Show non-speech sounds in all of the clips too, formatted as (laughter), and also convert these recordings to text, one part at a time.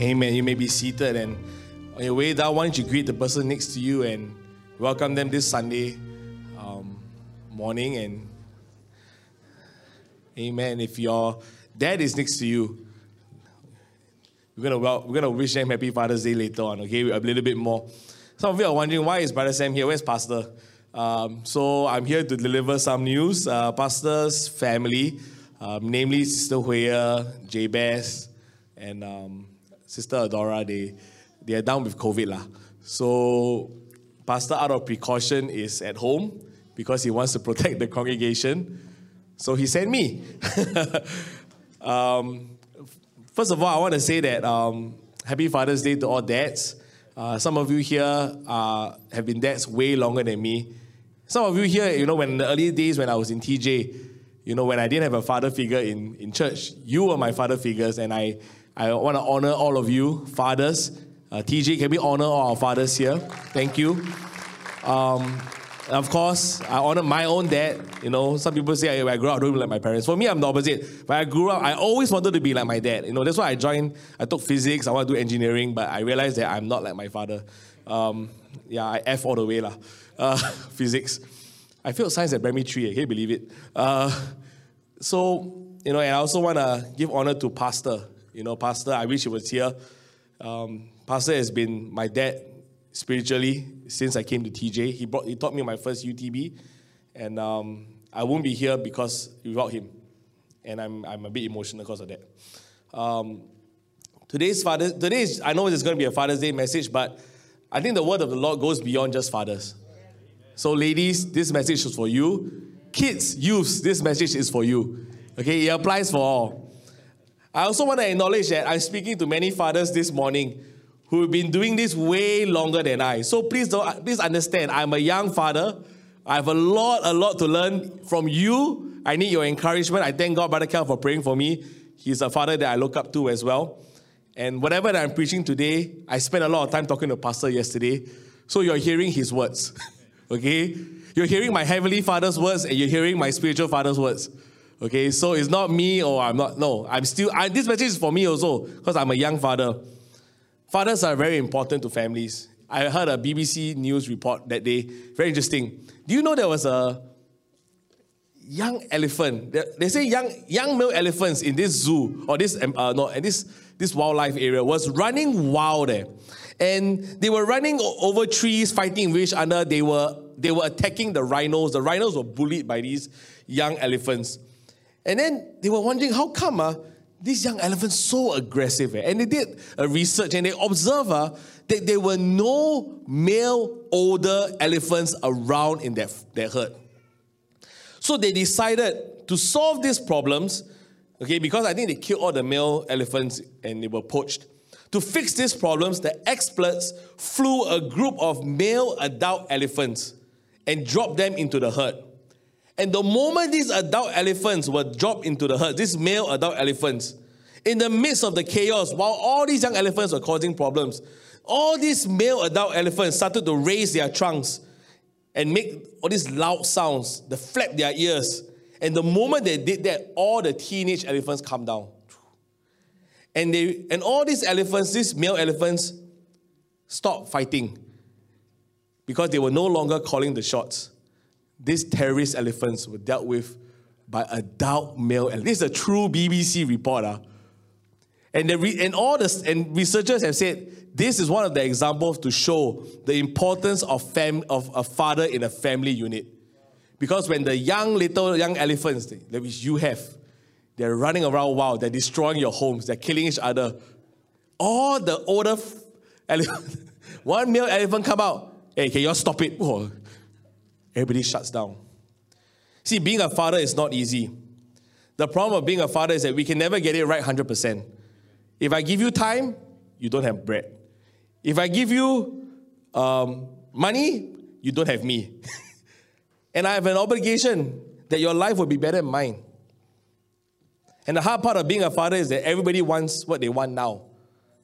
Amen. You may be seated and on your way down, why don't you greet the person next to you and welcome them this Sunday um, morning and Amen. If your dad is next to you, we're gonna well, we're gonna wish them Happy Father's Day later on. Okay, a little bit more. Some of you are wondering why is Brother Sam here? Where's Pastor? Um, so I'm here to deliver some news. Uh, Pastor's family, um, namely Sister Huya, Jabez, and um, Sister Adora, they they are down with COVID lah. So Pastor, out of precaution, is at home because he wants to (laughs) protect the congregation. So he sent me. (laughs) um, first of all, I want to say that um, Happy Father's Day to all dads. Uh, some of you here uh, have been dads way longer than me. Some of you here, you know, when in the early days when I was in TJ, you know, when I didn't have a father figure in, in church, you were my father figures, and I, I want to honor all of you, fathers. Uh, TJ, can we honor all our fathers here? Thank you. Um, of course, I honor my own dad. You know, some people say I, I grew up, I don't like my parents. For me, I'm the opposite. When I grew up, I always wanted to be like my dad. You know, that's why I joined. I took physics. I want to do engineering, but I realized that I'm not like my father. Um, yeah, I F all the way lah. Uh, (laughs) physics. I failed science at primary three. Can you believe it? Uh, so you know, and I also want to give honor to Pastor. You know, Pastor. I wish he was here. Um, Pastor has been my dad spiritually since I came to TJ. He brought, he taught me my first UTB, and um, I won't be here because without him, and I'm I'm a bit emotional because of that. Um, today's Father, today is, I know it's going to be a Father's Day message, but I think the word of the Lord goes beyond just fathers. So, ladies, this message is for you. Kids, youths, this message is for you. Okay, it applies for all. I also want to acknowledge that I'm speaking to many fathers this morning who've been doing this way longer than I. So please don't please understand, I'm a young father. I have a lot, a lot to learn from you. I need your encouragement. I thank God, Brother Cal, for praying for me. He's a father that I look up to as well. And whatever that I'm preaching today, I spent a lot of time talking to Pastor yesterday. So you're hearing his words. (laughs) okay? You're hearing my heavenly father's words and you're hearing my spiritual father's words. Okay, so it's not me or I'm not, no, I'm still, I, this message is for me also because I'm a young father. Fathers are very important to families. I heard a BBC News report that day, very interesting. Do you know there was a young elephant? They say young, young male elephants in this zoo or this, uh, no, this, this wildlife area was running wild there. And they were running over trees, fighting with each other. They were, they were attacking the rhinos. The rhinos were bullied by these young elephants. And then they were wondering, how come uh, these young elephants so aggressive? Eh? And they did a research and they observed uh, that there were no male older elephants around in their, their herd. So they decided to solve these problems, okay, because I think they killed all the male elephants and they were poached. To fix these problems, the experts flew a group of male adult elephants and dropped them into the herd. And the moment these adult elephants were dropped into the herd, these male adult elephants, in the midst of the chaos, while all these young elephants were causing problems, all these male adult elephants started to raise their trunks and make all these loud sounds, they flap their ears. And the moment they did that, all the teenage elephants calmed down. And they and all these elephants, these male elephants, stopped fighting because they were no longer calling the shots. These terrorist elephants were dealt with by adult male elephants. This is a true BBC report. Uh. And, the re- and all the and researchers have said this is one of the examples to show the importance of, fam- of a father in a family unit. Because when the young little young elephants that which you have, they're running around wild, they're destroying your homes, they're killing each other. All the older f- elephant, (laughs) one male elephant come out, hey, can you all stop it? Everybody shuts down. See, being a father is not easy. The problem of being a father is that we can never get it right 100%. If I give you time, you don't have bread. If I give you um, money, you don't have me. (laughs) and I have an obligation that your life will be better than mine. And the hard part of being a father is that everybody wants what they want now.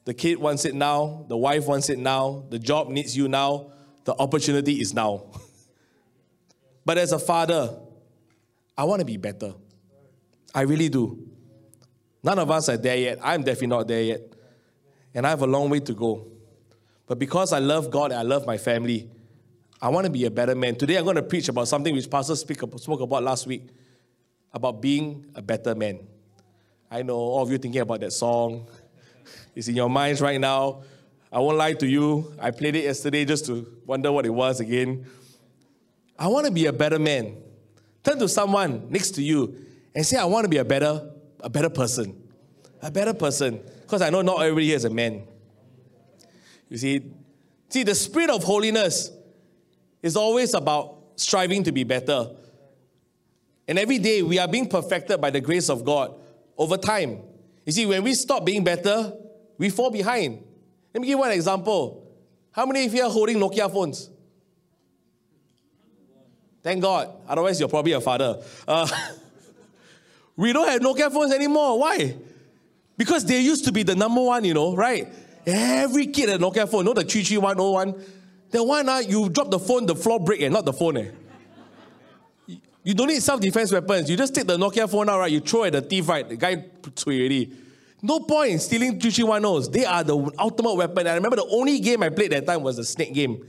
The kid wants it now, the wife wants it now, the job needs you now, the opportunity is now. (laughs) but as a father, I want to be better. I really do. None of us are there yet. I'm definitely not there yet. and I have a long way to go. But because I love God and I love my family, I want to be a better man. Today I'm going to preach about something which Pastor spoke about last week about being a better man. I know all of you thinking about that song. (laughs) It's in your minds right now. I won't lie to you. I played it yesterday just to wonder what it was again. I want to be a better man. Turn to someone next to you and say, I want to be a better, a better person. A better person. Because I know not everybody here is a man. You see, see, the spirit of holiness is always about striving to be better. And every day we are being perfected by the grace of God over time. You see, when we stop being better, we fall behind. Let me give one example. How many of you are holding Nokia phones? Thank God. Otherwise, you're probably a father. Uh, (laughs) we don't have Nokia phones anymore. Why? Because they used to be the number one, you know, right? Every kid had Nokia phone. Know the 33101? The one, uh, you drop the phone, the floor break, and not the phone. Eh? You don't need self-defense weapons. You just take the Nokia phone out, right? You throw at the thief, right? The guy cui already. No point in stealing 3310s. They are the ultimate weapon. And I remember the only game I played that time was the snake game.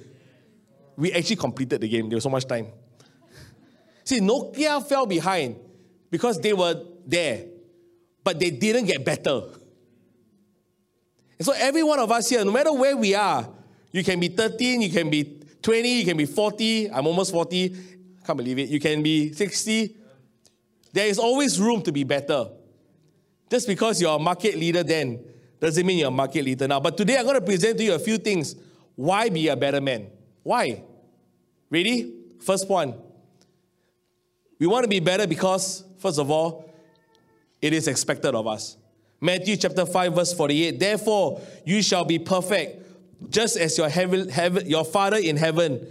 We actually completed the game. There was so much time. See, Nokia fell behind because they were there, but they didn't get better. And so every one of us here, no matter where we are, you can be 13, you can be 20, you can be 40. I'm almost 40. Can't believe it. You can be 60. There is always room to be better. Just because you're a market leader then doesn't mean you're a market leader now. But today I'm going to present to you a few things. Why be a better man? Why? Ready? First one. We want to be better because, first of all, it is expected of us. Matthew chapter 5, verse 48. Therefore, you shall be perfect, just as your, heaven, heaven, your Father in heaven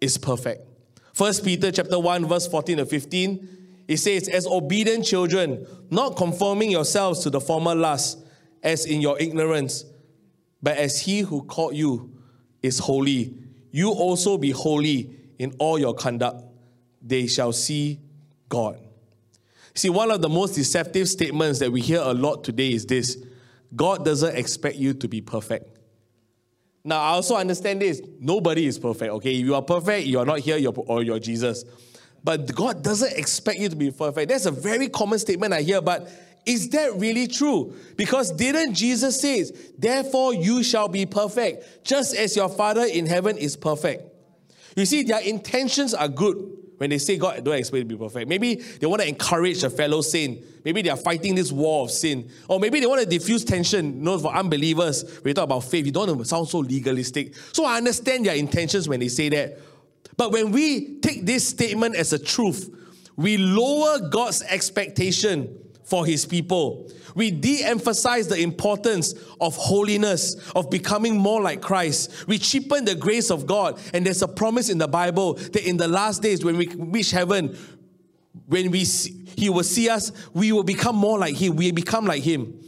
is perfect. First Peter chapter 1, verse 14 to 15, it says, As obedient children, not conforming yourselves to the former lusts, as in your ignorance, but as he who called you is holy, you also be holy in all your conduct. They shall see God. See, one of the most deceptive statements that we hear a lot today is this God doesn't expect you to be perfect. Now, I also understand this. Nobody is perfect, okay? If you are perfect, you are not here, you're, or you're Jesus. But God doesn't expect you to be perfect. That's a very common statement I hear, but is that really true? Because didn't Jesus say, therefore you shall be perfect, just as your Father in heaven is perfect? You see, their intentions are good when they say God don't expect to be perfect. Maybe they want to encourage a fellow saint. Maybe they are fighting this war of sin. Or maybe they want to diffuse tension. You know, for unbelievers, when we talk about faith, you don't want to sound so legalistic. So I understand their intentions when they say that. But when we take this statement as a truth, we lower God's expectation for his people. We de emphasize the importance of holiness, of becoming more like Christ. We cheapen the grace of God. And there's a promise in the Bible that in the last days, when we reach heaven, when we see, he will see us, we will become more like him. We become like him.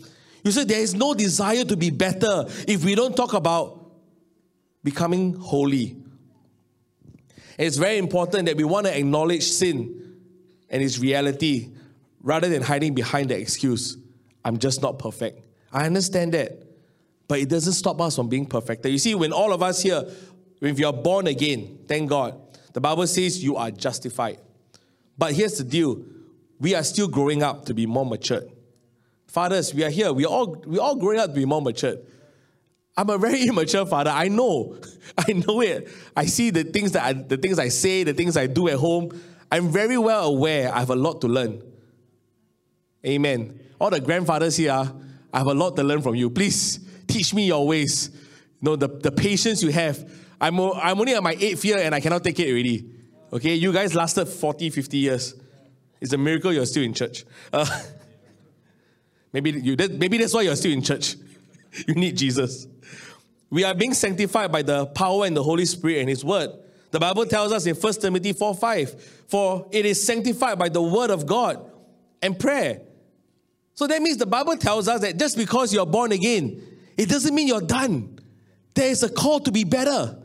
You see, there is no desire to be better if we don't talk about becoming holy. it's very important that we want to acknowledge sin and its reality rather than hiding behind the excuse, I'm just not perfect. I understand that. But it doesn't stop us from being perfect. You see, when all of us here, if you're born again, thank God, the Bible says you are justified. But here's the deal we are still growing up to be more matured. Fathers, we are here. We are all, we are all growing up to be more matured. I'm a very (laughs) immature father. I know. (laughs) I know it. I see the things that I, the things I say, the things I do at home. I'm very well aware I have a lot to learn. Amen. All the grandfathers here, I have a lot to learn from you. Please teach me your ways. You know, the, the patience you have. I'm, I'm only at my eighth year and I cannot take it already. Okay, you guys lasted 40, 50 years. It's a miracle you're still in church. Uh, (laughs) maybe, you, that, maybe that's why you're still in church. (laughs) you need Jesus. We are being sanctified by the power and the Holy Spirit and His Word. The Bible tells us in 1 Timothy 4 5, for it is sanctified by the Word of God and prayer. So that means the Bible tells us that just because you're born again, it doesn't mean you're done. There is a call to be better.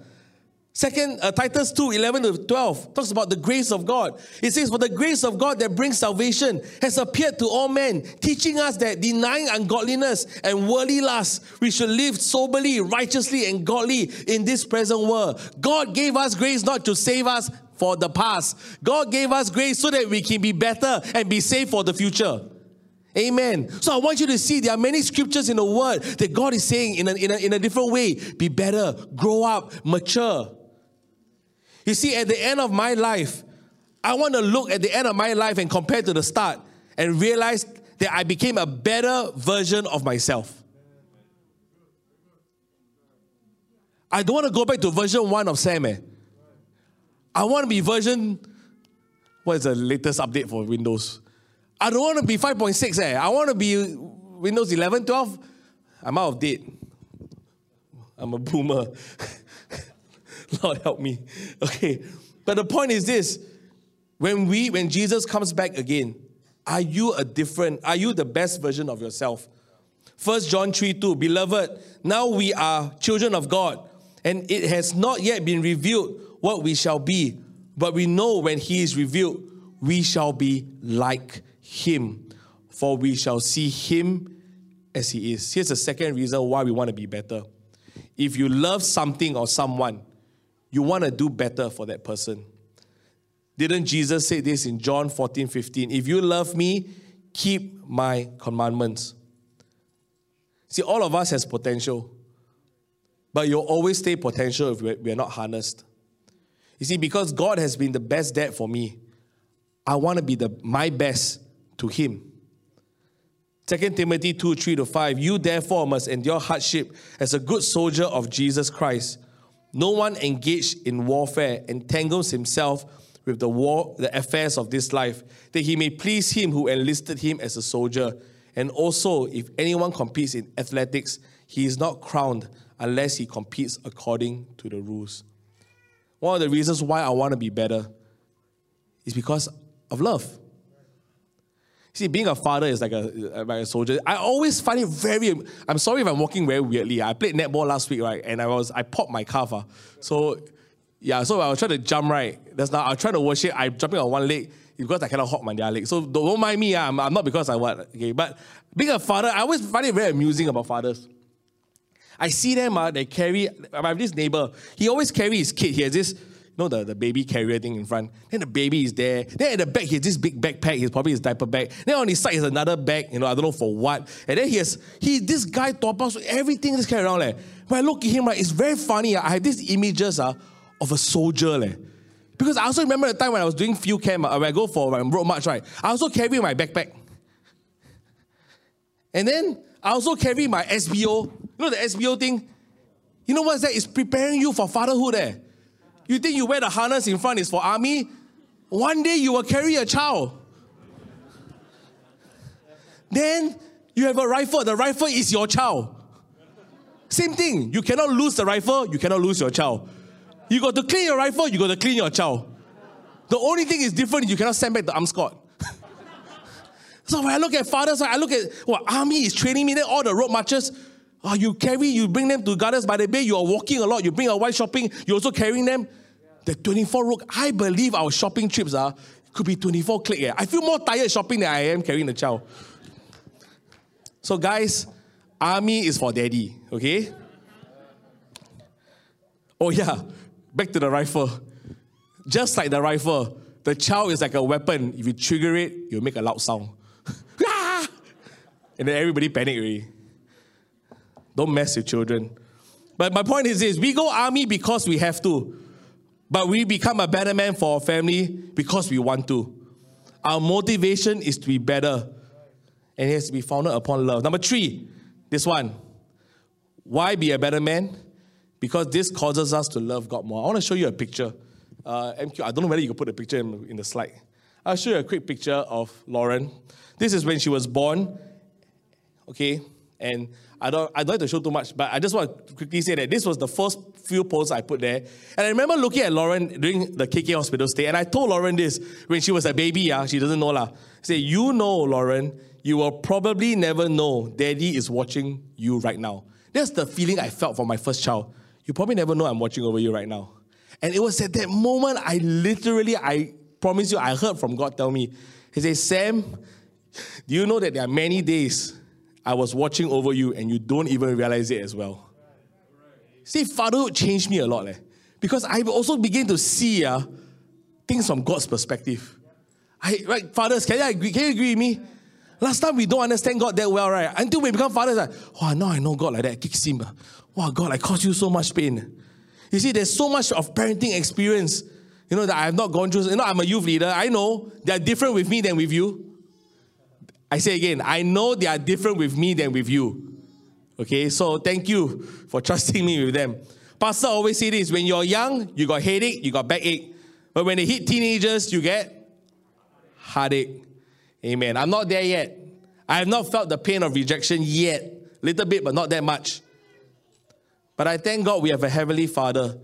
Second, uh, Titus 2, 11 to 12 talks about the grace of God. It says, For the grace of God that brings salvation has appeared to all men, teaching us that denying ungodliness and worldly lust, we should live soberly, righteously, and godly in this present world. God gave us grace not to save us for the past. God gave us grace so that we can be better and be saved for the future. Amen. So I want you to see there are many scriptures in the word that God is saying in a, in a, in a different way be better, grow up, mature. You see, at the end of my life, I want to look at the end of my life and compare to the start and realize that I became a better version of myself. I don't want to go back to version one of Sam. Eh? I want to be version. What is the latest update for Windows? I don't want to be 5.6. Eh? I want to be Windows 11, 12. I'm out of date. I'm a boomer. (laughs) Lord help me. Okay. But the point is this when we when Jesus comes back again, are you a different, are you the best version of yourself? First John 3 2, beloved, now we are children of God, and it has not yet been revealed what we shall be, but we know when he is revealed, we shall be like him, for we shall see him as he is. Here's the second reason why we want to be better. If you love something or someone, you want to do better for that person. Didn't Jesus say this in John 14 15? If you love me, keep my commandments. See, all of us has potential, but you'll always stay potential if we're not harnessed. You see, because God has been the best dad for me, I want to be the, my best to Him. 2 Timothy 2 3 to 5. You therefore must endure hardship as a good soldier of Jesus Christ. No one engaged in warfare entangles himself with the war, the affairs of this life, that he may please him who enlisted him as a soldier. And also, if anyone competes in athletics, he is not crowned unless he competes according to the rules. One of the reasons why I want to be better is because of love. See, being a father is like a, like a soldier. I always find it very. I'm sorry if I'm walking very weirdly. I played netball last week, right? And I was I popped my calf. Uh. So yeah, so I was trying to jump right. That's now I'm trying to worship. I'm jumping on one leg because I cannot hop my other leg. So don't mind me. I'm, I'm not because I what. Okay, but being a father, I always find it very amusing about fathers. I see them. Uh, they carry. I have this neighbor. He always carry his kid. He has this know, the, the baby carrier thing in front. Then the baby is there. Then at the back, he has this big backpack. He's probably his diaper bag. Then on his side is another bag, you know, I don't know for what. And then he has, he, this guy top everything is carried around. Like. When I look at him, right, it's very funny. I have these images uh, of a soldier. Like. Because I also remember the time when I was doing field camp, uh, when I go for um, road march, right, I also carry my backpack. And then I also carry my SBO. You know the SBO thing? You know what's that? It's preparing you for fatherhood. Eh? You think you wear the harness in front is for army? One day you will carry a child. Then you have a rifle. The rifle is your child. Same thing. You cannot lose the rifle, you cannot lose your child. You got to clean your rifle, you got to clean your child. The only thing is different, you cannot send back the armskote. (laughs) so when I look at fathers, I look at what army is training me, then all the road marches. Oh, you carry, you bring them to Gardens by the Bay, you are walking a lot, you bring your wife shopping, you're also carrying them. The 24 rook, I believe our shopping trips are could be 24 click. Eh. I feel more tired shopping than I am carrying the child. So, guys, army is for daddy, okay? Oh, yeah, back to the rifle. Just like the rifle, the child is like a weapon. If you trigger it, you make a loud sound. (laughs) and then everybody panic already. Don't mess with children. But my point is this we go army because we have to. But we become a better man for our family because we want to. Our motivation is to be better. And it has to be founded upon love. Number three, this one. Why be a better man? Because this causes us to love God more. I want to show you a picture. Uh, MQ, I don't know whether you can put a picture in, in the slide. I'll show you a quick picture of Lauren. This is when she was born. Okay, and I don't, I don't have to show too much, but I just want to quickly say that this was the first few posts I put there. And I remember looking at Lauren during the KK hospital stay, and I told Lauren this when she was a baby, yeah, she doesn't know. lah. say, you know, Lauren, you will probably never know daddy is watching you right now. That's the feeling I felt for my first child. You probably never know I'm watching over you right now. And it was at that moment I literally, I promise you, I heard from God tell me, He says, Sam, do you know that there are many days I was watching over you and you don't even realize it as well? See, fatherhood changed me a lot, eh? because I also begin to see uh, things from God's perspective. I, right, fathers, can you agree? Can you agree with me? Last time we don't understand God that well, right? Until we become fathers, like, oh, now I know God like that. Kicks him. Wow, God, I caused you so much pain. You see, there's so much of parenting experience, you know, that I have not gone through. You know, I'm a youth leader. I know they're different with me than with you. I say again, I know they are different with me than with you. Okay, so thank you for (laughs) trusting me with them. Pastor always say this when you're young, you got headache, you got backache. But when they hit teenagers, you get heartache. Amen. I'm not there yet. I have not felt the pain of rejection yet. Little bit, but not that much. But I thank God we have a heavenly Father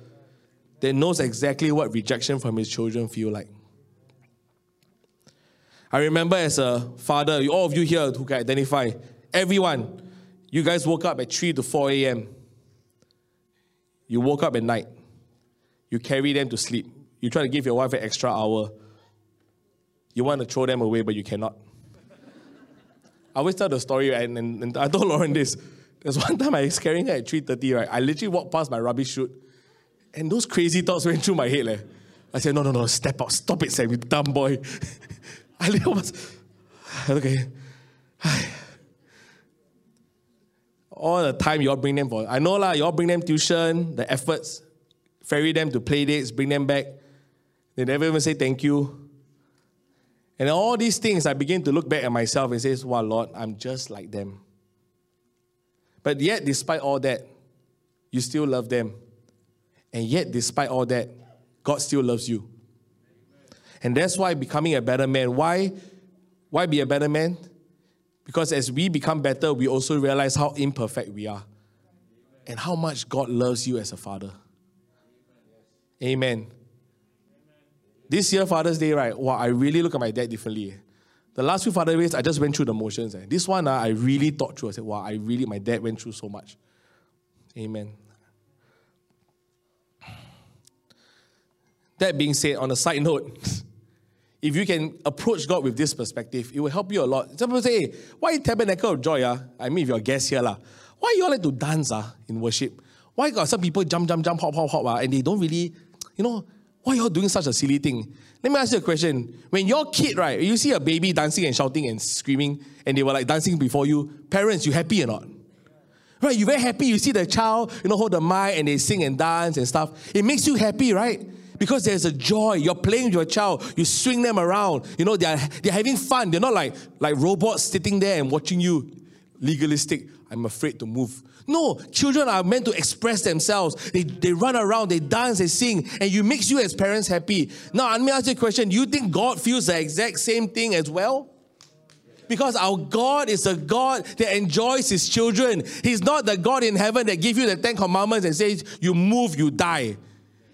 that knows exactly what rejection from his children feel like. I remember as a father, all of you here who can identify, everyone, you guys woke up at 3 to 4 a.m. You woke up at night. You carry them to sleep. You try to give your wife an extra hour. You want to throw them away, but you cannot. I always tell the story, and, and, and I told Lauren this. There's one time I was carrying her at 3.30, right? I literally walked past my rubbish chute, and those crazy thoughts went through my head. Like. I said, no, no, no, step out. Stop it, Sam, you dumb boy. (laughs) I was, okay. all the time you all bring them for. I know lah, you all bring them tuition, the efforts, ferry them to play dates, bring them back. They never even say thank you. And all these things, I begin to look back at myself and say, wow, Lord, I'm just like them. But yet, despite all that, you still love them. And yet, despite all that, God still loves you. And that's why becoming a better man, why, why be a better man? Because as we become better, we also realize how imperfect we are and how much God loves you as a father. Amen. This year, Father's Day, right? Wow, I really look at my dad differently. The last few Father's Days, I just went through the motions. Eh. This one, uh, I really thought through. I said, wow, I really, my dad went through so much. Amen. That being said, on a side note, (laughs) if you can approach God with this perspective, it will help you a lot. Some people say, hey, why tabernacle of joy? Uh? I mean, if you're a guest here, la, why you all like to dance uh, in worship? Why got some people jump, jump, jump, hop, hop, hop, uh, and they don't really, you know, why you all doing such a silly thing? Let me ask you a question. When your kid, right, you see a baby dancing and shouting and screaming, and they were like dancing before you, parents, you happy or not? Right, you very happy. You see the child, you know, hold the mic and they sing and dance and stuff. It makes you happy, right? Because there's a joy. You're playing with your child. You swing them around. You know, they're, they're having fun. They're not like, like robots sitting there and watching you legalistic. I'm afraid to move. No, children are meant to express themselves. They, they run around, they dance, they sing, and you makes you as parents happy. Now, let me ask you a question. Do you think God feels the exact same thing as well? Because our God is a God that enjoys his children. He's not the God in heaven that gives you the Ten Commandments and says, you move, you die.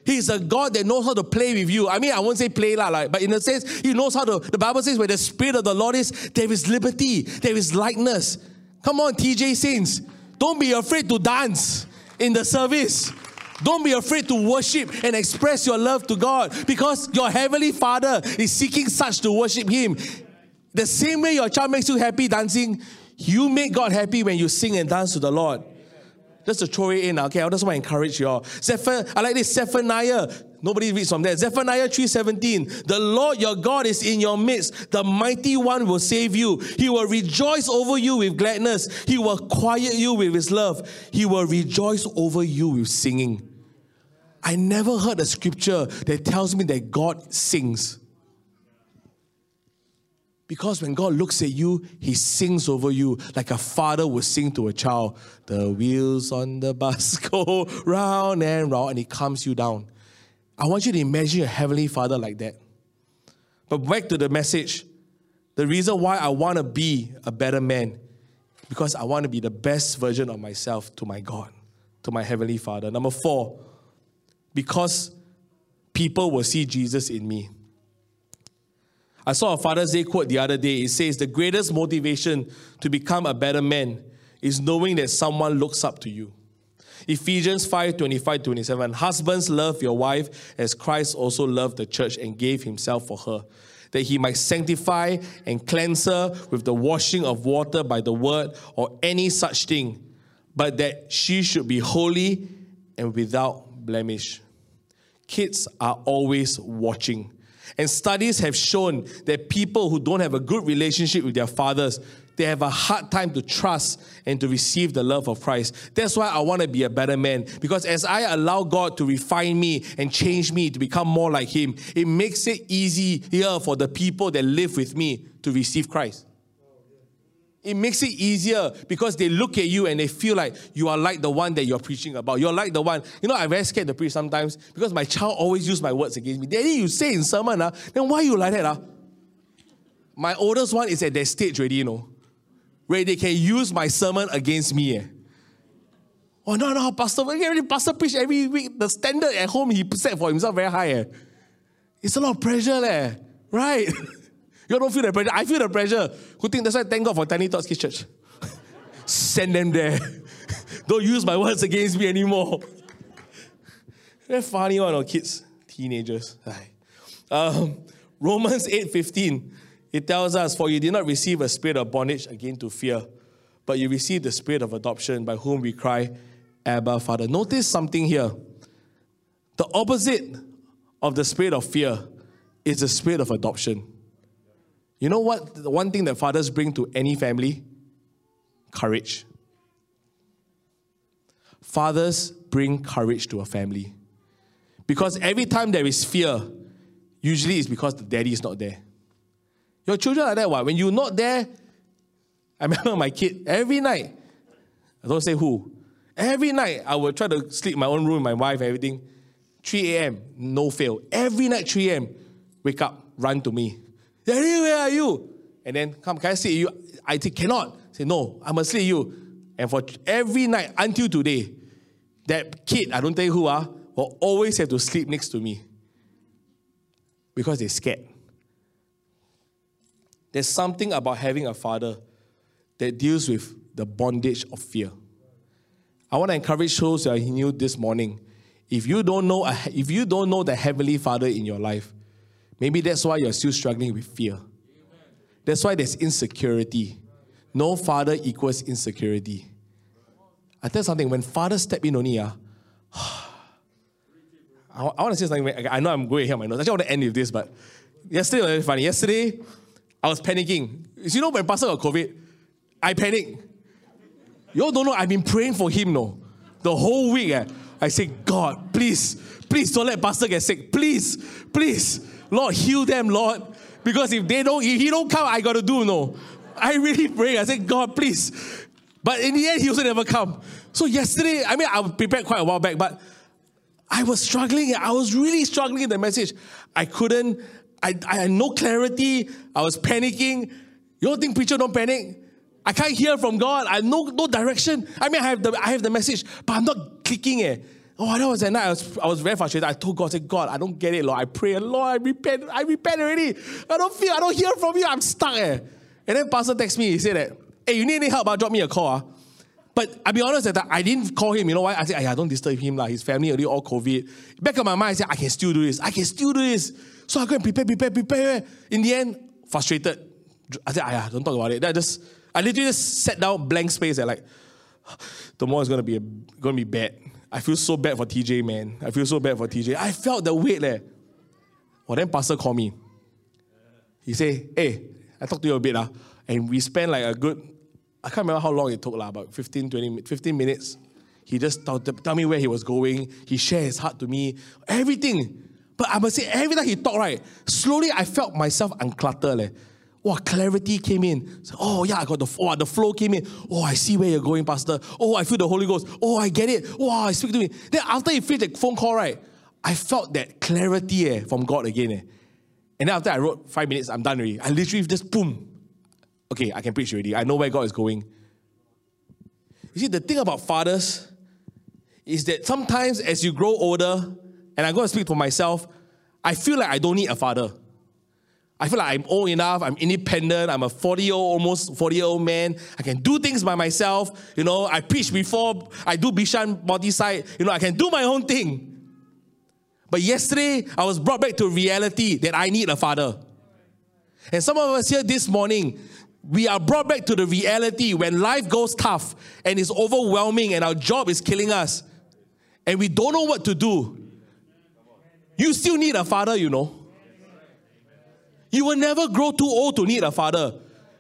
He's a God that knows how to play with you. I mean, I won't say play lah, like, but in a sense, He knows how to. The Bible says, where the Spirit of the Lord is, there is liberty, there is likeness. Come on, TJ Saints. Don't be afraid to dance in the service. Don't be afraid to worship and express your love to God because your heavenly Father is seeking such to worship Him. The same way your child makes you happy dancing, you make God happy when you sing and dance to the Lord. Just to throw it in, ah, okay? I just want to encourage you all. Zephyr, I like this Zephaniah. Nobody reads from there. Zephaniah 3:17. The Lord your God is in your midst. The mighty one will save you. He will rejoice over you with gladness. He will quiet you with his love. He will rejoice over you with singing. I never heard a scripture that tells me that God sings. Because when God looks at you, He sings over you like a father would sing to a child. The wheels on the bus (laughs) go round and round, and He calms you down. I want you to imagine a heavenly father like that. But back to the message the reason why I want to be a better man, because I want to be the best version of myself to my God, to my heavenly father. Number four, because people will see Jesus in me. I saw a Father's Day quote the other day. It says, The greatest motivation to become a better man is knowing that someone looks up to you. Ephesians 5 25 27. Husbands, love your wife as Christ also loved the church and gave himself for her, that he might sanctify and cleanse her with the washing of water by the word or any such thing, but that she should be holy and without blemish. Kids are always watching. And studies have shown that people who don't have a good relationship with their fathers, they have a hard time to trust and to receive the love of Christ. That's why I want to be a better man. Because as I allow God to refine me and change me to become more like Him, it makes it easier for the people that live with me to receive Christ. It makes it easier because they look at you and they feel like you are like the one that you're preaching about. You're like the one. You know, I'm very scared to preach sometimes because my child always use my words against me. Daddy, you say in sermon, uh, then why you like that? Uh? My oldest one is at that stage already, you know, where they can use my sermon against me. Eh. Oh, no, no, Pastor, Pastor preach every week. The standard at home he set for himself very high. Eh. It's a lot of pressure, eh, right? (laughs) You don't feel the pressure. I feel the pressure. Who think that's why thank God for Tiny Thoughts Kids Church. (laughs) Send them there. (laughs) don't use my words against me anymore. (laughs) Very funny one, or kids, teenagers. Um, Romans 8:15. It tells us, For you did not receive a spirit of bondage again to fear, but you received the spirit of adoption by whom we cry, Abba, Father. Notice something here. The opposite of the spirit of fear is the spirit of adoption. You know what? The one thing that fathers bring to any family? Courage. Fathers bring courage to a family. Because every time there is fear, usually it's because the daddy is not there. Your children are there, what? When you're not there, I (laughs) remember my kid, every night, I don't say who, every night I would try to sleep in my own room, my wife, everything. 3 a.m., no fail. Every night, 3 a.m., wake up, run to me. Daddy, where are you? And then, come, can I see you? I say, cannot. Say, no, I must see you. And for every night until today, that kid, I don't tell you who, ah, will always have to sleep next to me because they're scared. There's something about having a father that deals with the bondage of fear. I want to encourage those who are new this morning. If you don't know, if you don't know the heavenly Father in your life, Maybe that's why you're still struggling with fear. That's why there's insecurity. No father equals insecurity. I tell you something, when father step in only, uh, (sighs) I, I want to say something. I know I'm going here my nose. Actually, I want to end with this, but yesterday was very funny. Yesterday, I was panicking. You know, when Pastor got COVID, I panicked. You all don't know, I've been praying for him, no. The whole week, eh, I said, God, please, please don't let Pastor get sick. Please, please. Lord, heal them, Lord. Because if they don't, if he don't come, I got to do no. I really pray. I said, God, please. But in the end, he also never come. So yesterday, I mean, I prepared quite a while back, but I was struggling. I was really struggling in the message. I couldn't, I, I had no clarity. I was panicking. You don't think preacher don't panic? I can't hear from God. I no, no direction. I mean, I have the I have the message, but I'm not clicking it. Oh, that was that night. I was, I was very frustrated. I told God, I said, God, I don't get it, Lord. I pray, Lord, I repent. I repent already. I don't feel, I don't hear from you. I'm stuck. Eh. And then Pastor texts me. He said that, hey, you need any help? I'll drop me a call. Ah. But I'll be honest that I didn't call him. You know why? I said, I don't disturb him. Like, his family already all COVID. Back of my mind, I said, I can still do this. I can still do this. So I go and prepare, prepare, prepare. In the end, frustrated. I said, yeah, don't talk about it. I just, I literally just sat down blank space and like, (sighs) tomorrow is gonna be gonna be bad. I feel so bad for TJ, man. I feel so bad for TJ. I felt the weight there. Well, then Pastor called me. He said, hey, I talked to you a bit, uh, and we spent like a good, I can't remember how long it took, uh, about 15, 20, 15 minutes. He just told, tell me where he was going. He shared his heart to me, everything. But I must say, every time he talked, right, slowly I felt myself uncluttered. Like, Wow, clarity came in. Oh, yeah, I got the, oh, the flow came in. Oh, I see where you're going, Pastor. Oh, I feel the Holy Ghost. Oh, I get it. Wow, I speak to me. Then after he finished the phone call, right, I felt that clarity eh, from God again. Eh. And then after I wrote five minutes, I'm done already. I literally just boom. Okay, I can preach already. I know where God is going. You see, the thing about fathers is that sometimes as you grow older, and I'm going to speak for myself, I feel like I don't need a father. I feel like I'm old enough, I'm independent, I'm a 40 year old, almost 40 year old man. I can do things by myself. You know, I preach before I do Bishan multi site. You know, I can do my own thing. But yesterday, I was brought back to reality that I need a father. And some of us here this morning, we are brought back to the reality when life goes tough and it's overwhelming and our job is killing us and we don't know what to do. You still need a father, you know. You will never grow too old to need a father.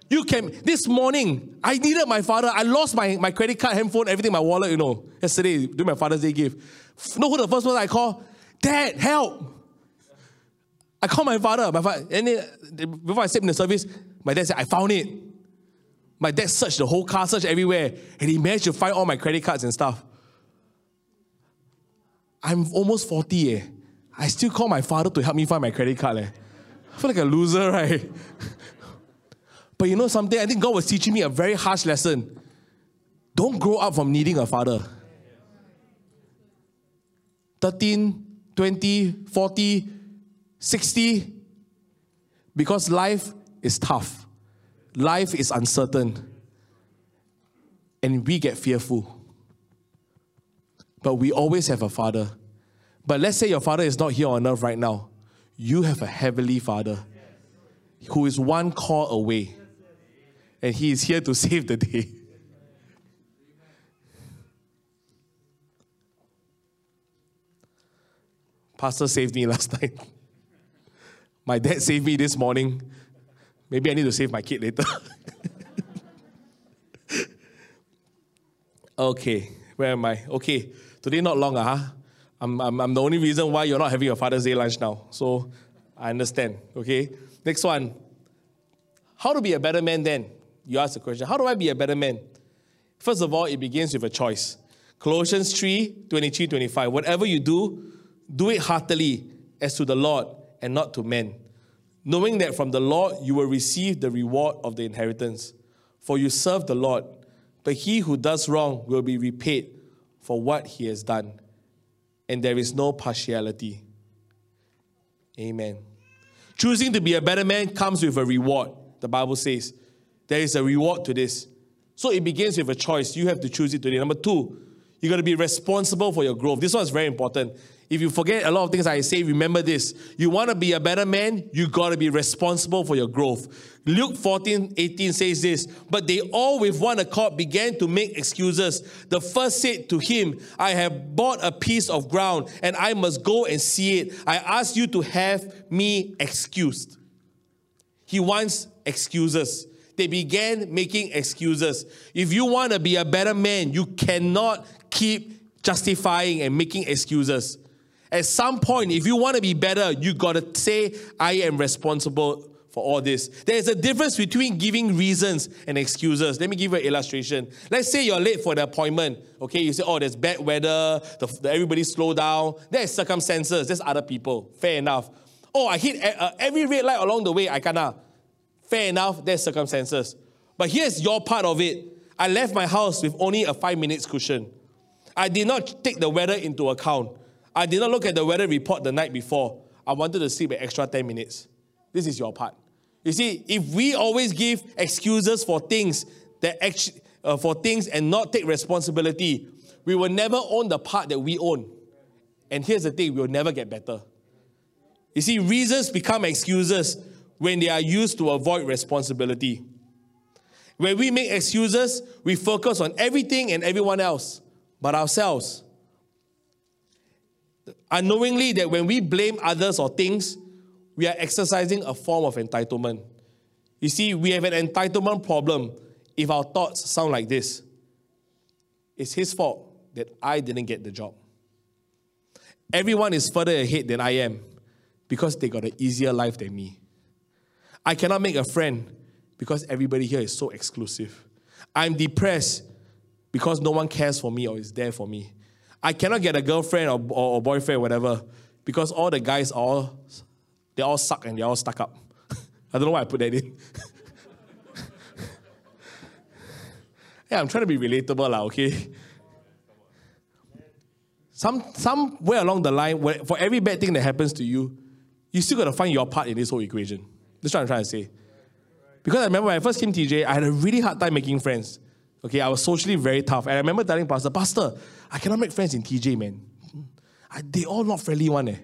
You can, this morning, I needed my father. I lost my, my credit card, handphone, everything, my wallet, you know, yesterday, doing my Father's Day gift. Know who the first person I call? Dad, help. I called my father. My father and then, before I stepped in the service, my dad said, I found it. My dad searched the whole car, searched everywhere, and he managed to find all my credit cards and stuff. I'm almost 40, eh? I still call my father to help me find my credit card. Eh? I feel like a loser, (laughs) right? but you know something? I think God was teaching me a very harsh lesson. Don't grow up from needing a father. 13, 20, 40, 60. Because life is tough, life is uncertain, and we get fearful. But we always have a father. But let's say your father is not here on earth right now. You have a heavenly father who is one call away, and he is here to (laughs) save the day. Pastor saved me last (laughs) night. My dad saved me this morning. Maybe I need to save my kid later. (laughs) okay, where am I? Okay, today not long, huh? I'm, I'm, I'm the only reason why you're not having a Father's Day lunch now. So I understand. Okay, next one. How to be a better man then? You ask the question. How do I be a better man? First of all, it begins with a choice. Colossians 3 23 25. Whatever you do, do it heartily as to the Lord and not to men, knowing that from the Lord you will receive the reward of the inheritance. For you serve the Lord, but he who does wrong will be repaid for what he has done. And there is no partiality. Amen. Choosing to be a better man comes with a reward, the Bible says. There is a reward to this. So it begins with a choice. You have to choose it today. Number two, you got to be responsible for your growth. This one is very important. If you forget a lot of things I say, remember this. You want to be a better man, you got to be responsible for your growth. Luke 14, 18 says this, but they all with one accord began to make excuses. The first said to him, I have bought a piece of ground and I must go and see it. I ask you to have me excused. He wants excuses. They began making excuses. If you want to be a better man, you cannot keep justifying and making excuses. At some point, if you want to be better, you got to say, I am responsible for all this. There's a difference between giving reasons and excuses. Let me give you an illustration. Let's say you're late for the appointment. Okay, you say, oh, there's bad weather, the, the, everybody slow down. There's circumstances, there's other people. Fair enough. Oh, I hit uh, every red light along the way, I kinda. Fair enough, there's circumstances. But here's your part of it. I left my house with only a five minutes cushion. I did not take the weather into account. I did not look at the weather report the night before. I wanted to sleep an extra 10 minutes. This is your part. You see, if we always give excuses for things that actually, uh, for things and not take responsibility, we will never own the part that we own. And here's the thing, we will never get better. You see, reasons become excuses when they are used to avoid responsibility. When we make excuses, we focus on everything and everyone else but ourselves unknowingly that when we blame others or things, we are exercising a form of entitlement. You see, we have an entitlement problem if our thoughts sound like this It's his fault that I didn't get the job. Everyone is further ahead than I am because they got an easier life than me. I cannot make a friend because everybody here is so exclusive. I'm depressed because no one cares for me or is there for me. I cannot get a girlfriend or, or, or boyfriend, whatever, because all the guys are all, they all suck and they're all stuck up. (laughs) I don't know why I put that in. (laughs) yeah, I'm trying to be relatable, lah, okay? Some, somewhere along the line, for every bad thing that happens to you, you still got to find your part in this whole equation. That's what I'm trying to say. Because I remember when I first came to TJ, I had a really hard time making friends. Okay, I was socially very tough. And I remember telling Pastor, Pastor, I cannot make friends in TJ, man. I, they all not friendly one. Eh.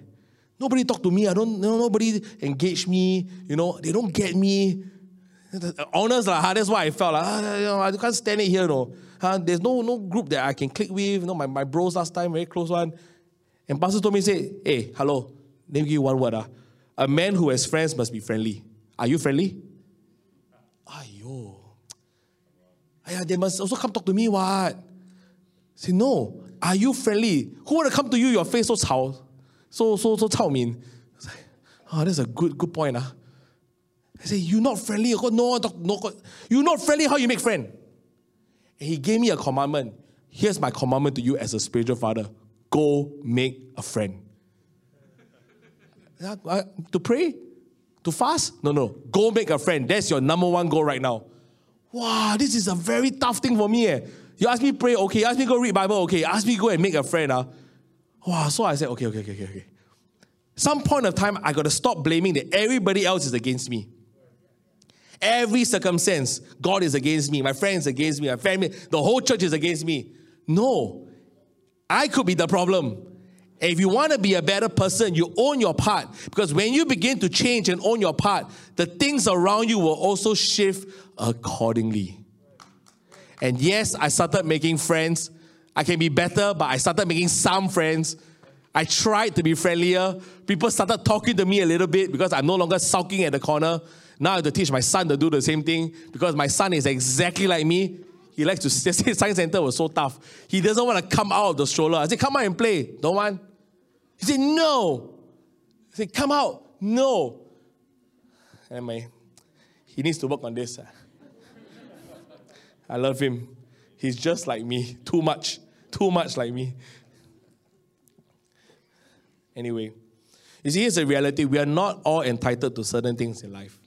Nobody talk to me. I don't. know nobody engage me. You know, they don't get me. Honest lah. That's why I felt like ah, you know, I can't stand it here. No, huh? there's no no group that I can click with. You know, my, my bros last time very close one. And pastor told me say, hey, hello. Let me give you one word. Ah. A man who has friends must be friendly. Are you friendly? Ayo. Aya, they must also come talk to me. What? Say no. Are you friendly? Who want to come to you? Your face so 吵 so so so Cao Min. Like, oh, that's a good good point. Ah. I say, you're not friendly. No, no, you not friendly. How you make friend? And he gave me a commandment. Here's my commandment to you as a spiritual father: Go make a friend. to pray, to fast? No, no. Go make a friend. That's your number one goal right now. Wow, this is a very tough thing for me. Eh. You ask me pray, okay. You ask me go read Bible, okay. You ask me go and make a friend. Ah. Wow, so I said, okay, okay, okay, okay, okay. Some point of time, I got to stop blaming that everybody else is against me. Every circumstance, God is against me, my friends against me, my family, the whole church is against me. No, I could be the problem. If you want to be a better person, you own your part. Because when you begin to change and own your part, the things around you will also shift accordingly. And yes, I started making friends I can be better, but I started making some friends. I tried to be friendlier. People started talking to me a little bit because I'm no longer sulking at the corner. Now I have to teach my son to do the same thing because my son is exactly like me. He likes to (laughs) say science center was so tough. He doesn't want to come out of the stroller. I said, come out and play. Don't want? He said, no. I said, come out. No. And my, he needs to work on this. Ah. I love him. He's just like me, too much too much like me. Anyway, you see, here's the reality we are not all entitled to certain things in life.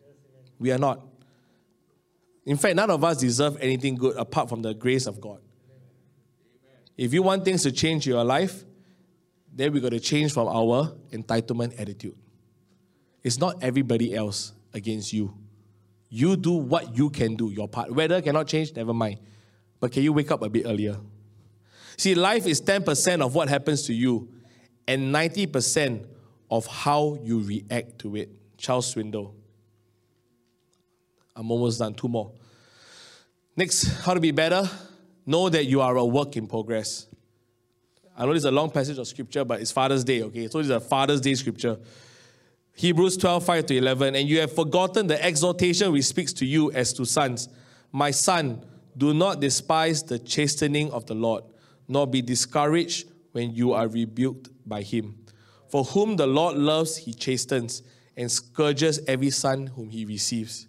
We are not. In fact, none of us deserve anything good apart from the grace of God. If you want things to change in your life, then we got to change from our entitlement attitude. It's not everybody else against you. You do what you can do, your part. Weather cannot change, never mind. But can you wake up a bit earlier? See, life is 10% of what happens to you and 90% of how you react to it. Charles Swindoll. I'm almost done. Two more. Next, how to be better? Know that you are a work in progress. I know this is a long passage of scripture, but it's Father's Day, okay? So this is a Father's Day scripture. Hebrews 12, 5 to 11. And you have forgotten the exhortation which speaks to you as to sons. My son, do not despise the chastening of the Lord nor be discouraged when you are rebuked by him. For whom the Lord loves, he chastens and scourges every son whom he receives.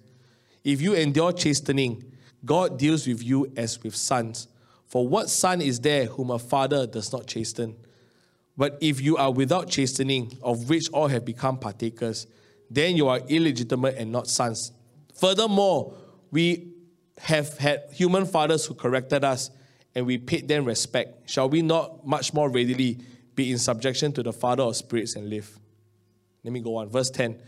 If you endure chastening, God deals with you as with sons. For what son is there whom a father does not chasten? But if you are without chastening, of which all have become partakers, then you are illegitimate and not sons. Furthermore, we have had human fathers who corrected us and we paid them respect, shall we not much more readily be in subjection to the Father of spirits and live? Let me go on. Verse 10.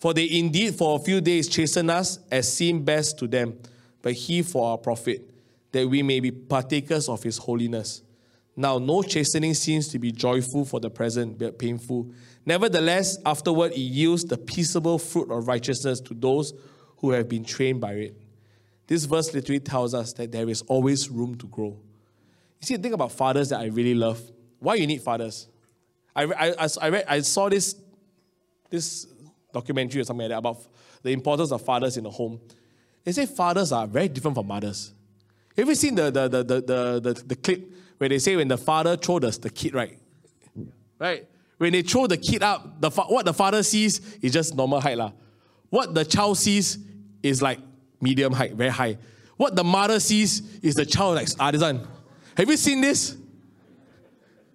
For they indeed for a few days chasten us as seemed best to them, but he for our profit, that we may be partakers of his holiness. Now, no chastening seems to be joyful for the present, but painful. Nevertheless, afterward, it yields the peaceable fruit of righteousness to those who have been trained by it. This verse literally tells us that there is always room to grow. You see, the thing about fathers that I really love, why you need fathers? I, I, I, read, I saw this, this documentary or something like that about the importance of fathers in the home. They say fathers are very different from mothers. Have you seen the, the, the, the, the, the, the clip where they say when the father throws the, the kid, right? Right? When they throw the kid up, the, what the father sees is just normal height. La. What the child sees is like medium height, very high. What the mother sees is the child like, ah, this one. Have you seen this?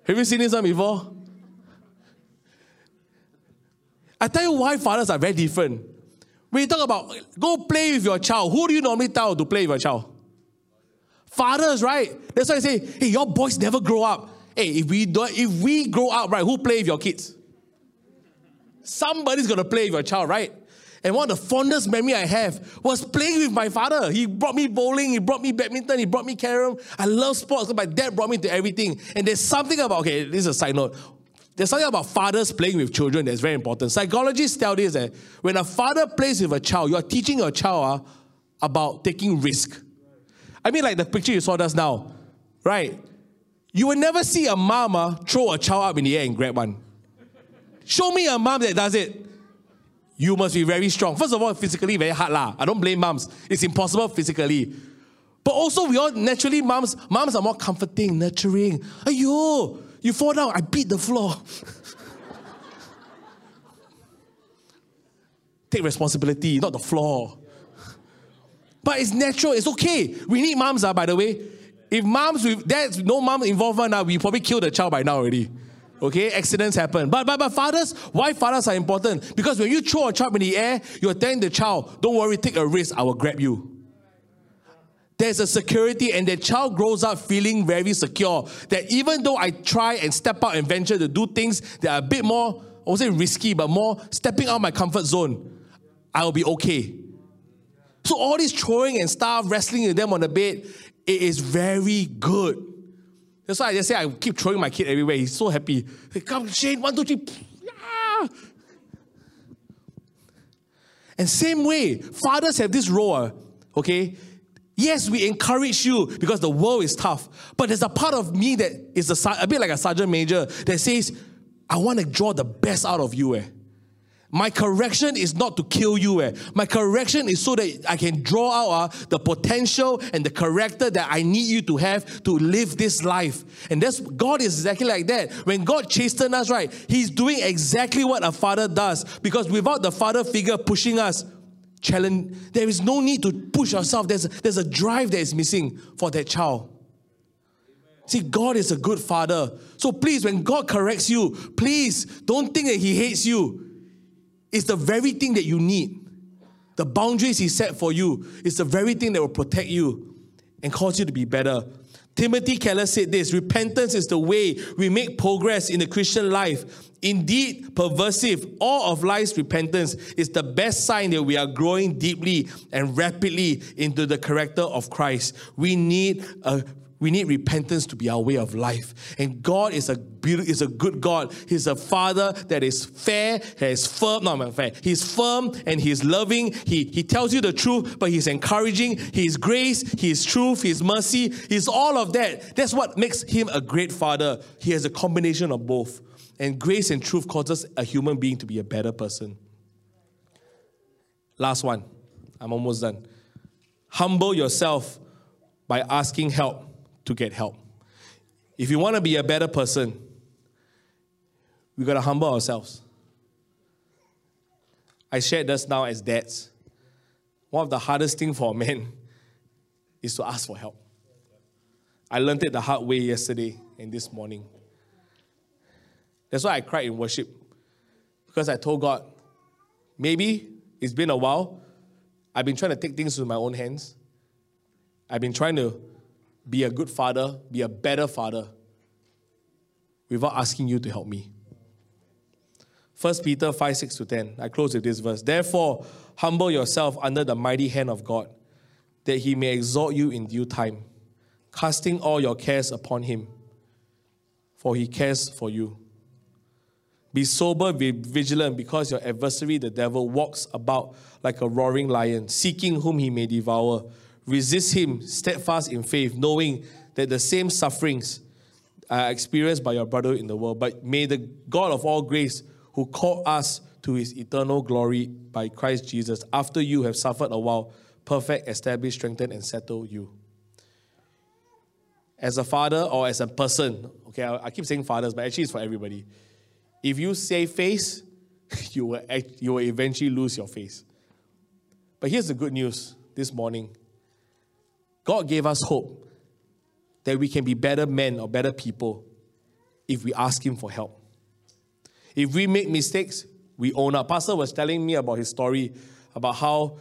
Have you seen this one before? I tell you why fathers are very different. When you talk about go play with your child, who do you normally tell to play with your child? Fathers, right? That's why I say, hey, your boys never grow up. Hey, if we don't, if we grow up, right, who play with your kids? Somebody's gonna play with your child, right? And one of the fondest memory I have was playing with my father. He brought me bowling, he brought me badminton, he brought me carom. I love sports. My dad brought me to everything. And there's something about, okay, this is a side note. There's something about fathers playing with children that's very important. Psychologists tell this that when a father plays with a child, you are teaching your child uh, about taking risk. I mean, like the picture you saw just now, right? You will never see a mama throw a child up in the air and grab one. Show me a mom that does it. You must be very strong. First of all, physically very hard lah. I don't blame moms. It's impossible physically. But also, we all naturally moms. Moms are more comforting, nurturing. Ayo, you fall down, I beat the floor. (laughs) Take responsibility, not the floor. But it's natural, it's okay. We need moms, uh, by the way. If moms with dads, no mom involvement, uh, we probably killed the child by now already. Okay, accidents happen. But, but, but fathers, why fathers are important? Because when you throw a child in the air, you're telling the child, don't worry, take a risk, I will grab you. There's a security, and the child grows up feeling very secure. That even though I try and step out and venture to do things that are a bit more, I won't say risky, but more stepping out my comfort zone, I'll be okay. So all this throwing and stuff, wrestling with them on the bed, it is very good. That's why I just say I keep throwing my kid everywhere. He's so happy. Hey, come, Shane, one, two, three. And same way, fathers have this role, okay? Yes, we encourage you because the world is tough. But there's a part of me that is a, a bit like a sergeant major that says, I want to draw the best out of you. Eh? My correction is not to kill you. Eh. My correction is so that I can draw out uh, the potential and the character that I need you to have to live this life. And that's God is exactly like that. When God chastens us, right, He's doing exactly what a father does. Because without the father figure pushing us, challenge, there is no need to push ourselves. There's there's a drive that is missing for that child. See, God is a good father. So please, when God corrects you, please don't think that He hates you is the very thing that you need. The boundaries He set for you is the very thing that will protect you and cause you to be better. Timothy Keller said this repentance is the way we make progress in the Christian life. Indeed, perversive, all of life's repentance is the best sign that we are growing deeply and rapidly into the character of Christ. We need a we need repentance to be our way of life. And God is a is a good God. He's a father that is fair, that is firm, not fair. He's firm and he's loving. He, he tells you the truth, but he's encouraging. He's grace, he's truth, he's mercy. He's all of that. That's what makes him a great father. He has a combination of both. And grace and truth causes a human being to be a better person. Last one. I'm almost done. Humble yourself by asking help to get help. If you want to be a better person, we got to humble ourselves. I shared this now as dads. One of the hardest things for men (laughs) is to ask for help. I learned it the hard way yesterday and this morning. That's why I cried in worship. Because I told God, maybe it's been a while. I've been trying to take things into my own hands. I've been trying to be a good father, be a better father, without asking you to help me. 1 Peter 5 6 to 10. I close with this verse. Therefore, humble yourself under the mighty hand of God, that he may exalt you in due time, casting all your cares upon him, for he cares for you. Be sober, be vigilant, because your adversary, the devil, walks about like a roaring lion, seeking whom he may devour. Resist him steadfast in faith, knowing that the same sufferings are experienced by your brother in the world. But may the God of all grace, who called us to his eternal glory by Christ Jesus, after you have suffered a while, perfect, establish, strengthen, and settle you. As a father or as a person, okay, I, I keep saying fathers, but actually it's for everybody. If you say face, (laughs) you will, you will eventually lose your face. But here's the good news this morning God gave us hope that we can be better men or better people if we ask Him for help. If we make mistakes, we own up. Pastor was telling me about his story about how,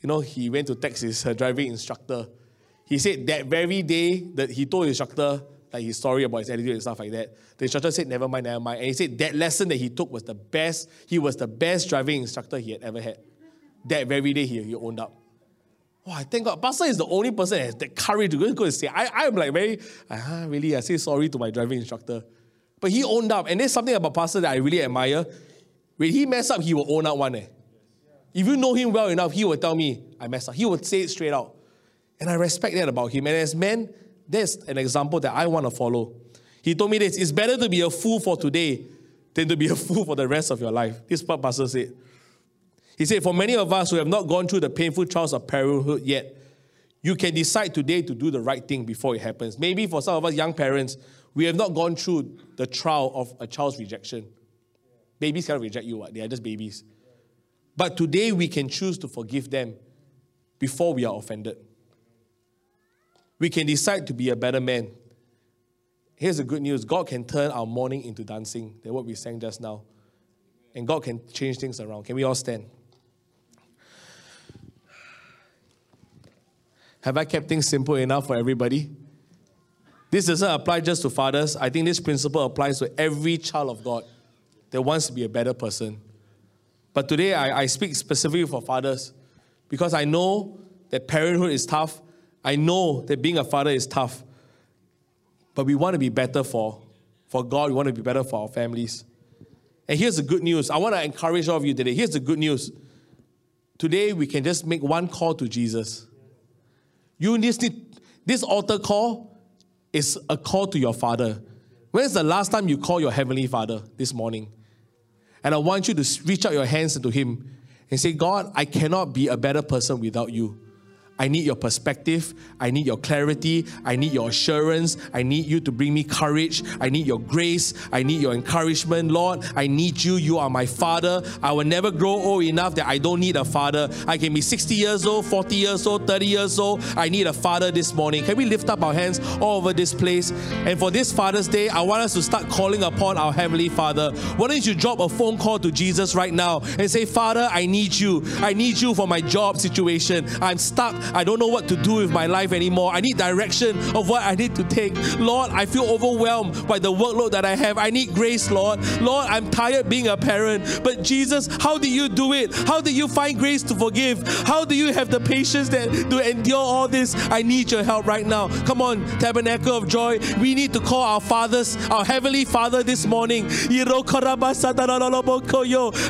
you know, he went to text his driving instructor. He said that very day that he told his instructor like his story about his attitude and stuff like that. The instructor said, "Never mind, never mind." And he said that lesson that he took was the best. He was the best driving instructor he had ever had. that very day he, he owned up. Wow, I thank God. Pastor is the only person that has the courage to go and say, I, I'm like very, ah, really, I say sorry to my driving instructor. But he owned up. And there's something about Pastor that I really admire. When he mess up, he will own up one. Eh. If you know him well enough, he will tell me, I messed up. He would say it straight out. And I respect that about him. And as men, that's an example that I want to follow. He told me this it's better to be a fool for today than to be a fool for the rest of your life. This is what Pastor said. He said, For many of us who have not gone through the painful trials of parenthood yet, you can decide today to do the right thing before it happens. Maybe for some of us young parents, we have not gone through the trial of a child's rejection. Babies cannot reject you, they are just babies. But today we can choose to forgive them before we are offended. We can decide to be a better man. Here's the good news God can turn our mourning into dancing. That's what we sang just now. And God can change things around. Can we all stand? Have I kept things simple enough for everybody? This doesn't apply just to fathers. I think this principle applies to every child of God that wants to be a better person. But today I, I speak specifically for fathers because I know that parenthood is tough. I know that being a father is tough. But we want to be better for, for God, we want to be better for our families. And here's the good news. I want to encourage all of you today. Here's the good news. Today we can just make one call to Jesus. You need this altar call is a call to your father. When's the last time you called your heavenly father this morning? And I want you to reach out your hands into him and say, God, I cannot be a better person without you. I need your perspective. I need your clarity. I need your assurance. I need you to bring me courage. I need your grace. I need your encouragement. Lord, I need you. You are my father. I will never grow old enough that I don't need a father. I can be 60 years old, 40 years old, 30 years old. I need a father this morning. Can we lift up our hands all over this place? And for this Father's Day, I want us to start calling upon our Heavenly Father. Why don't you drop a phone call to Jesus right now and say, Father, I need you. I need you for my job situation. I'm stuck. I don't know what to do with my life anymore. I need direction of what I need to take. Lord, I feel overwhelmed by the workload that I have. I need grace, Lord. Lord, I'm tired being a parent. But Jesus, how do you do it? How do you find grace to forgive? How do you have the patience that to endure all this? I need your help right now. Come on, Tabernacle of Joy. We need to call our fathers, our Heavenly Father this morning.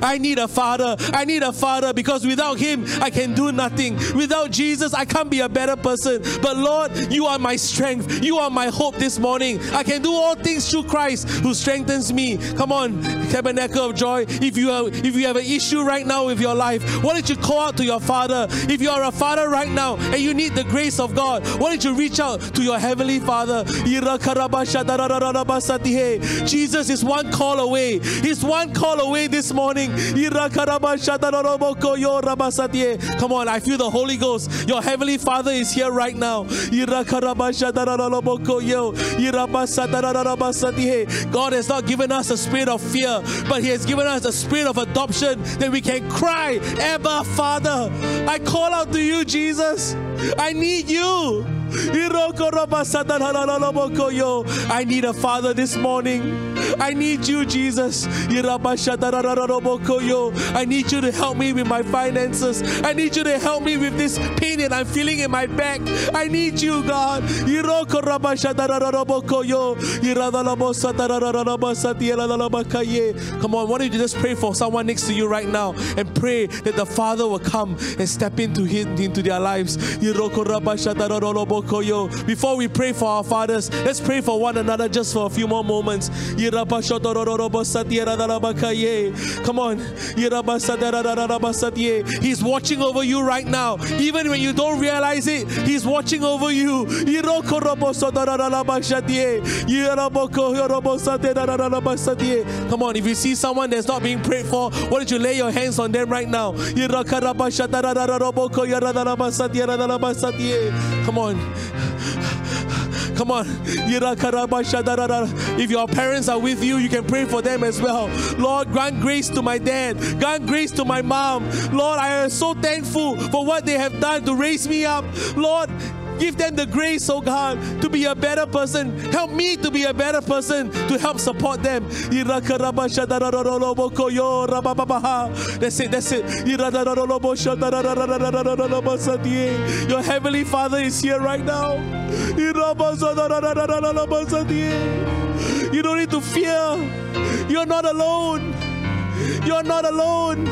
I need a father. I need a father because without him, I can do nothing. Without Jesus, I can't be a better person. But Lord, you are my strength. You are my hope this morning. I can do all things through Christ who strengthens me. Come on, Tabernacle of Joy. If you have, if you have an issue right now with your life, why don't you call out to your father? If you are a father right now and you need the grace of God, why don't you reach out to your heavenly Father? Jesus is one call away. He's one call away this morning. Come on, I feel the Holy Ghost. Your heavenly Father is here right now. God has not given us a spirit of fear, but He has given us a spirit of adoption that we can cry, Abba, Father. I call out to you, Jesus. I need you. I need a father this morning. I need you, Jesus. I need you to help me with my finances. I need you to help me with this pain that I'm feeling in my back. I need you, God. Come on, why don't you just pray for someone next to you right now and pray that the Father will come and step into, into their lives. Before we pray for our fathers, let's pray for one another just for a few more moments. Come on. He's watching over you right now. Even when you don't realize it, He's watching over you. Come on, if you see someone that's not being prayed for, why don't you lay your hands on them right now? Come on. Come on. If your parents are with you, you can pray for them as well. Lord, grant grace to my dad. Grant grace to my mom. Lord, I am so thankful for what they have done to raise me up. Lord, Give them the grace, oh God, to be a better person. Help me to be a better person to help support them. That's it, that's it. Your heavenly Father is here right now. You don't need to fear. You're not alone. You're not alone.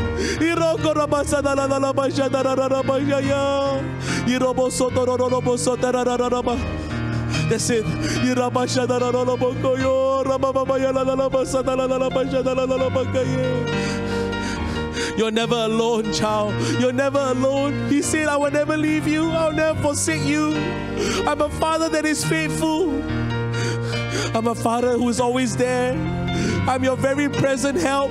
You're never alone, child. You're never alone. He said, I will never leave you. I'll never forsake you. I'm a father that is faithful. I'm a father who is always there. I'm your very present help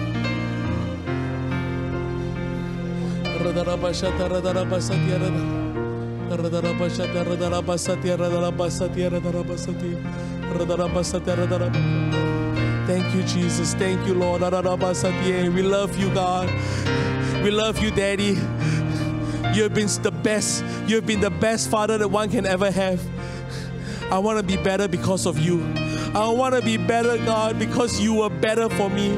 Thank you, Jesus. Thank you, Lord. We love you, God. We love you, Daddy. You have been the best. You have been the best father that one can ever have. I want to be better because of you. I want to be better, God, because you were better for me.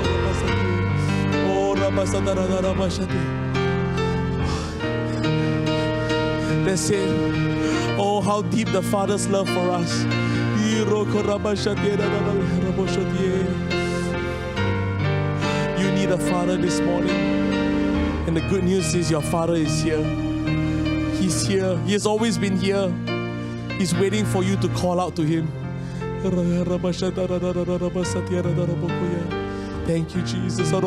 That's it. Oh, how deep the Father's love for us. You need a father this morning. And the good news is your father is here. He's here. He has always been here. He's waiting for you to call out to him. Thank you, Jesus. Thank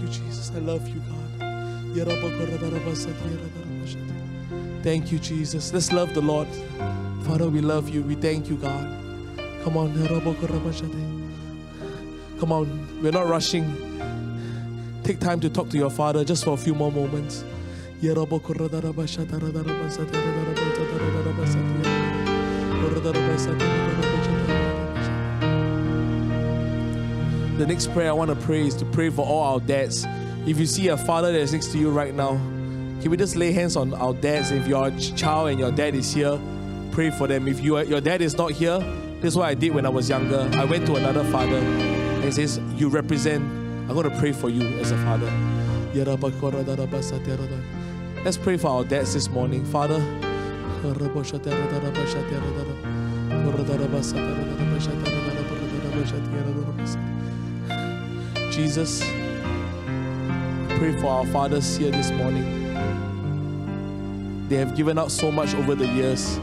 you, Jesus. I love you, God. Thank you, Jesus. Let's love the Lord. Father, we love you. We thank you, God. Come on. Come on. We're not rushing. Take time to talk to your father just for a few more moments. The next prayer I want to pray is to pray for all our dads. If you see a father that is next to you right now, can we just lay hands on our dads? If you're a child and your dad is here, pray for them. If you your dad is not here, this is what I did when I was younger. I went to another father and he says, You represent, I'm going to pray for you as a father. Let's pray for our dads this morning. Father, Jesus, pray for our fathers here this morning. They have given out so much over the years.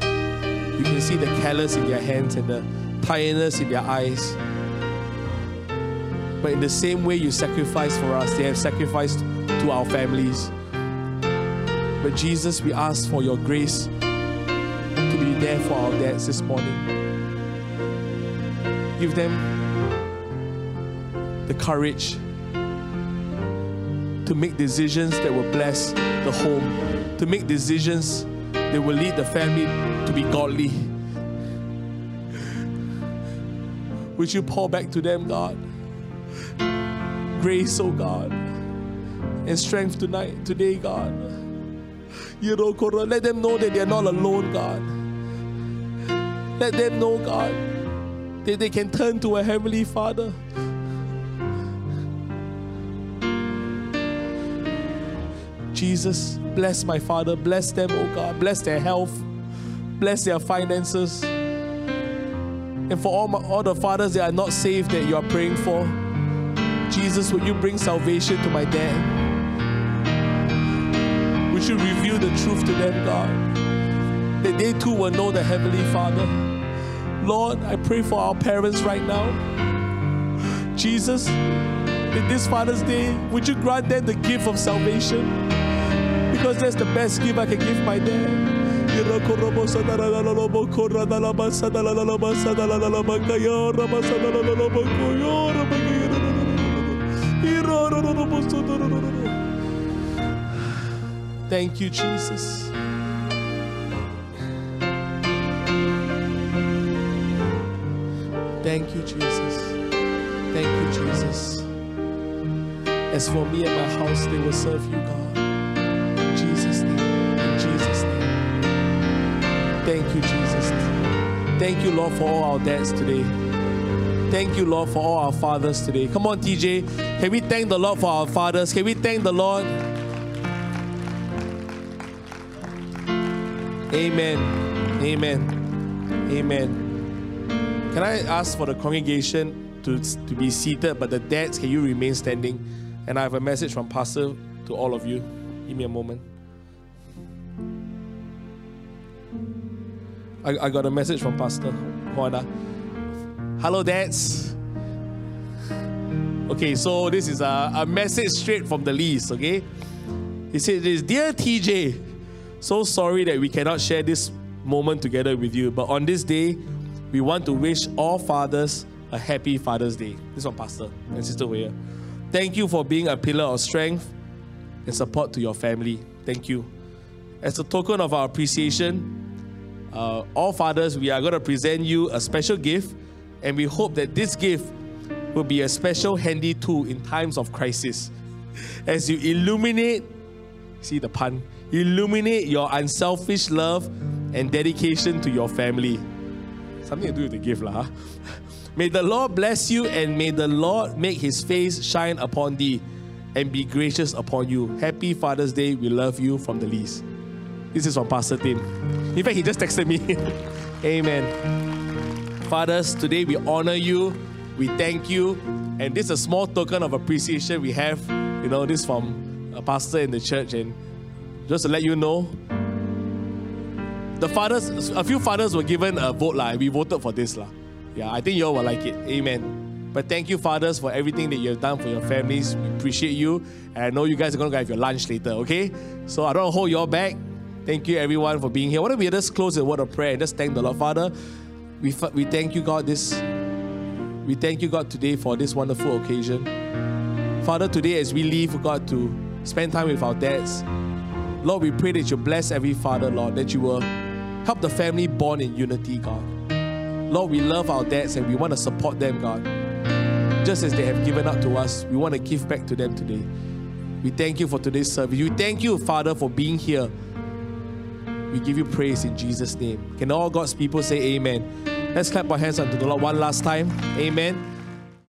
You can see the callous in their hands and the tiredness in their eyes. But in the same way you sacrificed for us, they have sacrificed to our families. But Jesus, we ask for your grace to be there for our dads this morning. Give them the courage to make decisions that will bless the home, to make decisions that will lead the family to be godly. Would you pour back to them, God? Grace, oh God, and strength tonight, today, God. Let them know that they're not alone, God. Let them know, God, that they can turn to a Heavenly Father. Jesus, Bless my father. Bless them, oh God. Bless their health. Bless their finances. And for all, my, all the fathers that are not saved that you are praying for, Jesus, would you bring salvation to my dad? Would you reveal the truth to them, God? That they too will know the Heavenly Father. Lord, I pray for our parents right now. Jesus, in this Father's Day, would you grant them the gift of salvation? Because that's the best gift I can give my dad. Thank you, Jesus. Thank you, Jesus. Thank you, Jesus. As for me and my house, they will serve you, God. Thank you, Jesus. Thank you, Lord, for all our dads today. Thank you, Lord, for all our fathers today. Come on, TJ. Can we thank the Lord for our fathers? Can we thank the Lord? Amen. Amen. Amen. Can I ask for the congregation to, to be seated, but the dads, can you remain standing? And I have a message from Pastor to all of you. Give me a moment. I, I got a message from Pastor Juana. Hello, dads. Okay, so this is a, a message straight from the least, okay? He said this Dear TJ, so sorry that we cannot share this moment together with you, but on this day, we want to wish all fathers a happy Father's Day. This one, Pastor and Sister Weir. Thank you for being a pillar of strength and support to your family. Thank you. As a token of our appreciation, uh, all fathers, we are going to present you a special gift, and we hope that this gift will be a special handy tool in times of crisis. (laughs) As you illuminate, see the pun, illuminate your unselfish love and dedication to your family. Something to do with the gift, lah. (laughs) May the Lord bless you and may the Lord make his face shine upon thee and be gracious upon you. Happy Father's Day. We love you from the least. This is from Pastor Tim. In fact, he just texted me. (laughs) Amen. Fathers, today we honor you. We thank you. And this is a small token of appreciation we have. You know, this from a pastor in the church. And just to let you know, the fathers, a few fathers were given a vote. La, we voted for this. La. Yeah, I think you all will like it. Amen. But thank you, fathers, for everything that you have done for your families. We appreciate you. And I know you guys are going to have your lunch later, okay? So I don't hold you all back. Thank you, everyone, for being here. Why don't we just close a word of prayer and just thank the Lord? Father, we, we thank you, God, this. We thank you, God, today for this wonderful occasion. Father, today as we leave, God, to spend time with our dads, Lord, we pray that you bless every father, Lord, that you will Help the family bond in unity, God. Lord, we love our dads and we want to support them, God. Just as they have given up to us, we want to give back to them today. We thank you for today's service. We thank you, Father, for being here. We give you praise in Jesus' name. Can all God's people say amen? Let's clap our hands unto the Lord one last time. Amen.